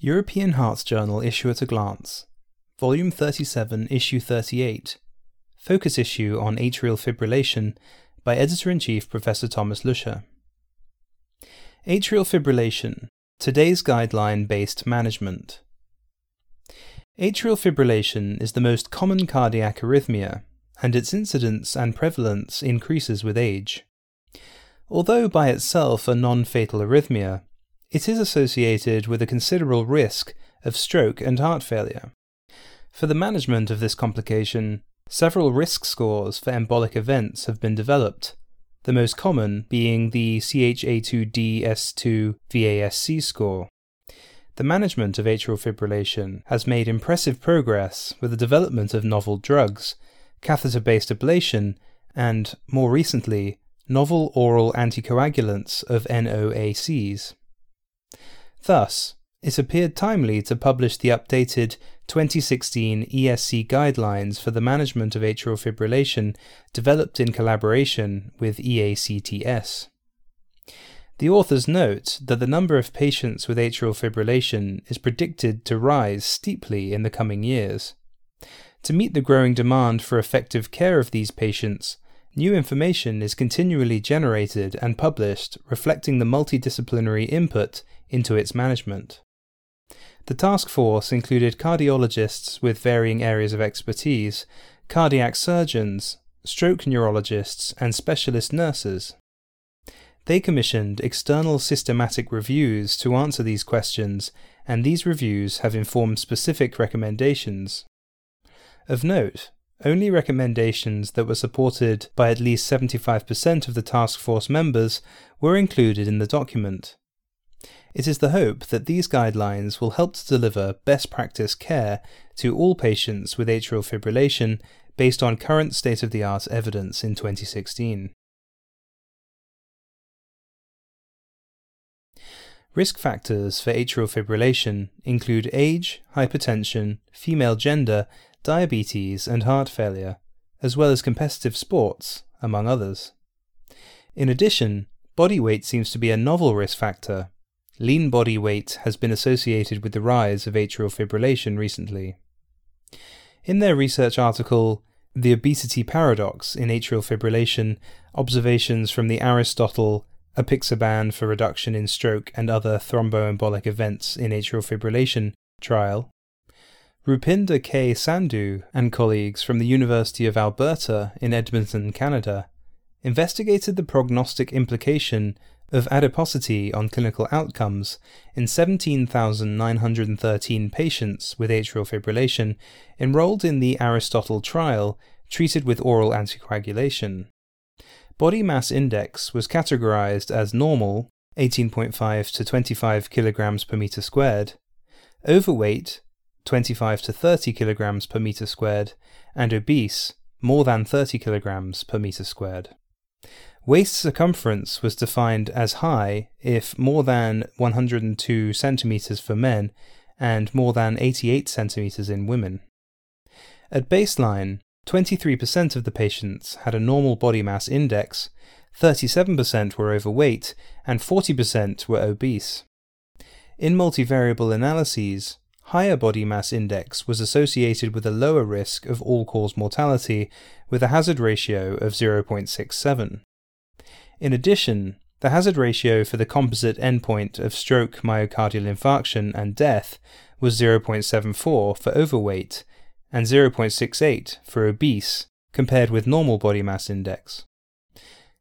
European Heart Journal Issue at a Glance, Volume 37, Issue 38, Focus Issue on Atrial Fibrillation by Editor in Chief Professor Thomas Lüscher. Atrial Fibrillation Today's Guideline Based Management. Atrial fibrillation is the most common cardiac arrhythmia, and its incidence and prevalence increases with age. Although by itself a non fatal arrhythmia, it is associated with a considerable risk of stroke and heart failure. For the management of this complication, several risk scores for embolic events have been developed, the most common being the CHA2DS2 VASC score. The management of atrial fibrillation has made impressive progress with the development of novel drugs, catheter based ablation, and, more recently, novel oral anticoagulants of NOACs. Thus, it appeared timely to publish the updated 2016 ESC guidelines for the management of atrial fibrillation developed in collaboration with EACTS. The authors note that the number of patients with atrial fibrillation is predicted to rise steeply in the coming years. To meet the growing demand for effective care of these patients, new information is continually generated and published reflecting the multidisciplinary input into its management. The task force included cardiologists with varying areas of expertise, cardiac surgeons, stroke neurologists, and specialist nurses. They commissioned external systematic reviews to answer these questions, and these reviews have informed specific recommendations. Of note, only recommendations that were supported by at least 75% of the task force members were included in the document. It is the hope that these guidelines will help to deliver best practice care to all patients with atrial fibrillation based on current state of the art evidence in 2016. Risk factors for atrial fibrillation include age, hypertension, female gender, diabetes, and heart failure, as well as competitive sports, among others. In addition, body weight seems to be a novel risk factor lean body weight has been associated with the rise of atrial fibrillation recently. In their research article, The Obesity Paradox in Atrial Fibrillation Observations from the Aristotle Apixaban for Reduction in Stroke and Other Thromboembolic Events in Atrial Fibrillation trial, Rupinder K. Sandhu and colleagues from the University of Alberta in Edmonton, Canada, investigated the prognostic implication of adiposity on clinical outcomes in 17,913 patients with atrial fibrillation enrolled in the Aristotle trial treated with oral anticoagulation. Body mass index was categorized as normal, 18.5 to 25 kilograms per meter squared, overweight, 25 to 30 kilograms per meter squared, and obese, more than 30 kilograms per meter squared. Waist circumference was defined as high if more than 102 centimeters for men and more than 88 centimeters in women. At baseline, 23% of the patients had a normal body mass index, 37% were overweight, and 40% were obese. In multivariable analyses, higher body mass index was associated with a lower risk of all cause mortality with a hazard ratio of 0.67. In addition, the hazard ratio for the composite endpoint of stroke, myocardial infarction, and death was 0.74 for overweight and 0.68 for obese, compared with normal body mass index.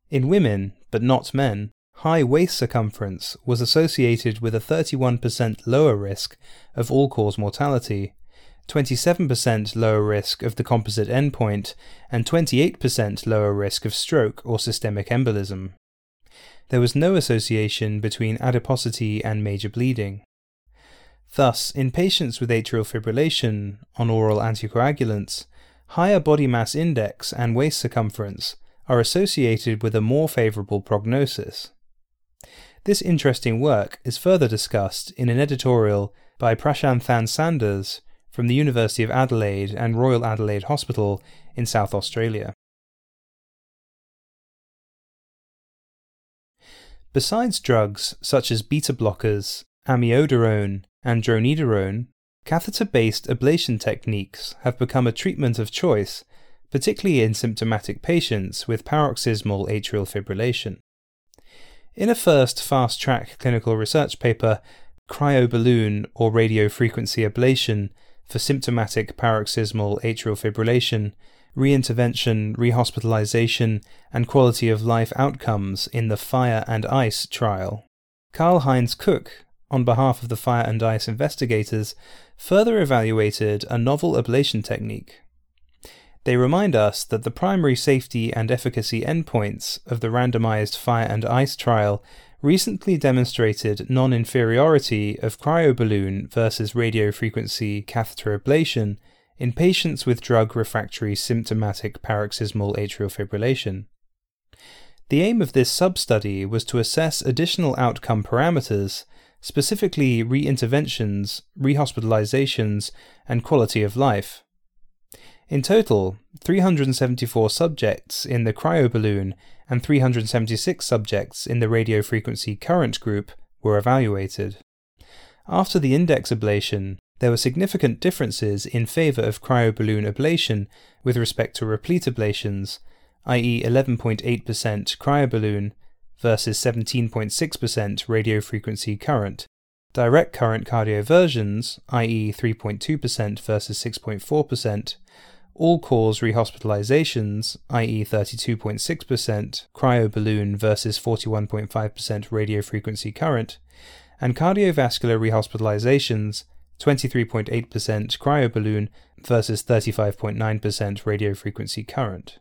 In women, but not men, high waist circumference was associated with a 31% lower risk of all cause mortality, 27% lower risk of the composite endpoint, and 28% lower risk of stroke or systemic embolism. There was no association between adiposity and major bleeding. Thus, in patients with atrial fibrillation on oral anticoagulants, higher body mass index and waist circumference are associated with a more favorable prognosis. This interesting work is further discussed in an editorial by Prashanthan Sanders from the University of Adelaide and Royal Adelaide Hospital in South Australia. Besides drugs such as beta blockers amiodarone, and dronedarone, catheter based ablation techniques have become a treatment of choice, particularly in symptomatic patients with paroxysmal atrial fibrillation. In a first fast track clinical research paper, cryoballoon or radiofrequency ablation for symptomatic paroxysmal atrial fibrillation, reintervention, rehospitalization, and quality of life outcomes in the Fire and Ice trial. Karl Heinz Kuck, on behalf of the Fire and Ice investigators, further evaluated a novel ablation technique. They remind us that the primary safety and efficacy endpoints of the randomized Fire and Ice trial recently demonstrated non inferiority of cryoballoon versus radiofrequency catheter ablation in patients with drug refractory symptomatic paroxysmal atrial fibrillation. The aim of this sub study was to assess additional outcome parameters, specifically reinterventions, rehospitalizations, and quality of life. In total, 374 subjects in the cryoballoon and 376 subjects in the radiofrequency current group were evaluated. After the index ablation, there were significant differences in favour of cryoballoon ablation with respect to replete ablations, i.e., 11.8% cryoballoon versus 17.6% radiofrequency current, direct current cardioversions, i.e., 3.2% versus 6.4%, all cause rehospitalizations, i.e., 32.6% cryoballoon versus 41.5% radiofrequency current, and cardiovascular rehospitalizations, 23.8% cryoballoon versus 35.9% radiofrequency current.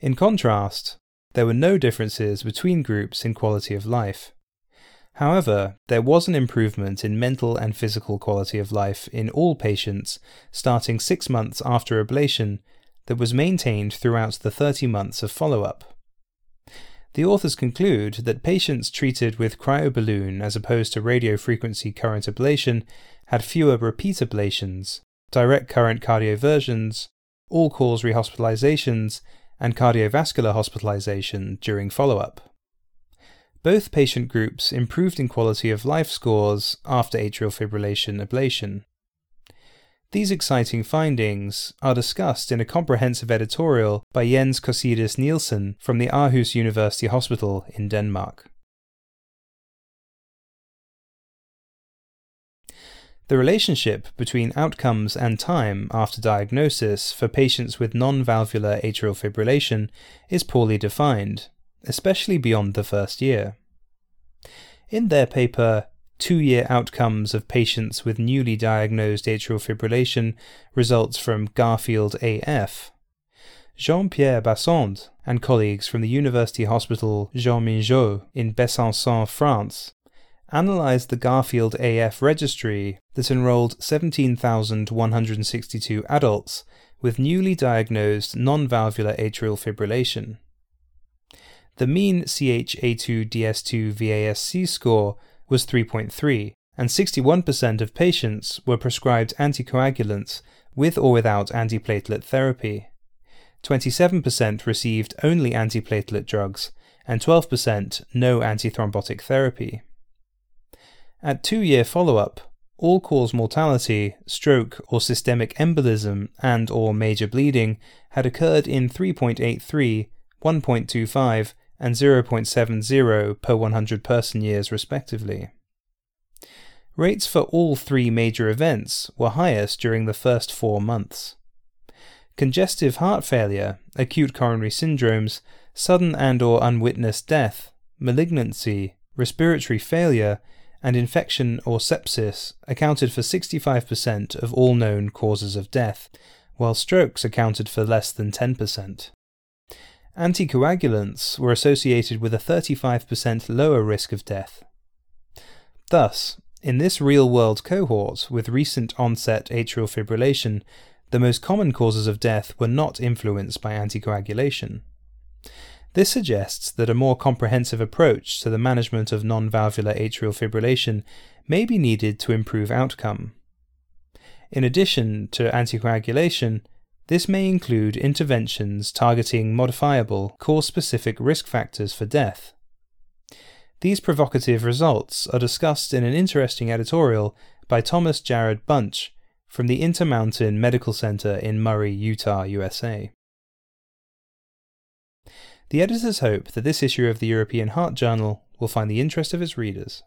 In contrast, there were no differences between groups in quality of life. However, there was an improvement in mental and physical quality of life in all patients starting six months after ablation that was maintained throughout the 30 months of follow up. The authors conclude that patients treated with cryoballoon as opposed to radiofrequency current ablation had fewer repeat ablations, direct current cardioversions, all cause rehospitalizations, and cardiovascular hospitalization during follow up. Both patient groups improved in quality of life scores after atrial fibrillation ablation. These exciting findings are discussed in a comprehensive editorial by Jens Cosedis Nielsen from the Aarhus University Hospital in Denmark. The relationship between outcomes and time after diagnosis for patients with non valvular atrial fibrillation is poorly defined, especially beyond the first year. In their paper, Two year outcomes of patients with newly diagnosed atrial fibrillation results from Garfield AF, Jean Pierre Bassand and colleagues from the University Hospital Jean Minjoz in Besançon, France, analysed the Garfield AF registry that enrolled 17,162 adults with newly diagnosed non valvular atrial fibrillation. The mean CHA2DS2 VASC score was 3.3, and 61% of patients were prescribed anticoagulants with or without antiplatelet therapy. 27% received only antiplatelet drugs, and 12% no antithrombotic therapy. At two year follow up, all cause mortality, stroke or systemic embolism and or major bleeding had occurred in 3.83, 1.25 and 0.70 per 100 person years respectively. Rates for all three major events were highest during the first four months. Congestive heart failure, acute coronary syndromes, sudden and or unwitnessed death, malignancy, respiratory failure, and infection or sepsis accounted for 65% of all known causes of death, while strokes accounted for less than 10%. Anticoagulants were associated with a 35% lower risk of death. Thus, in this real world cohort with recent onset atrial fibrillation, the most common causes of death were not influenced by anticoagulation. This suggests that a more comprehensive approach to the management of non valvular atrial fibrillation may be needed to improve outcome. In addition to anticoagulation, this may include interventions targeting modifiable, cause specific risk factors for death. These provocative results are discussed in an interesting editorial by Thomas Jared Bunch from the Intermountain Medical Center in Murray, Utah, USA. The editors hope that this issue of the European Heart Journal will find the interest of its readers.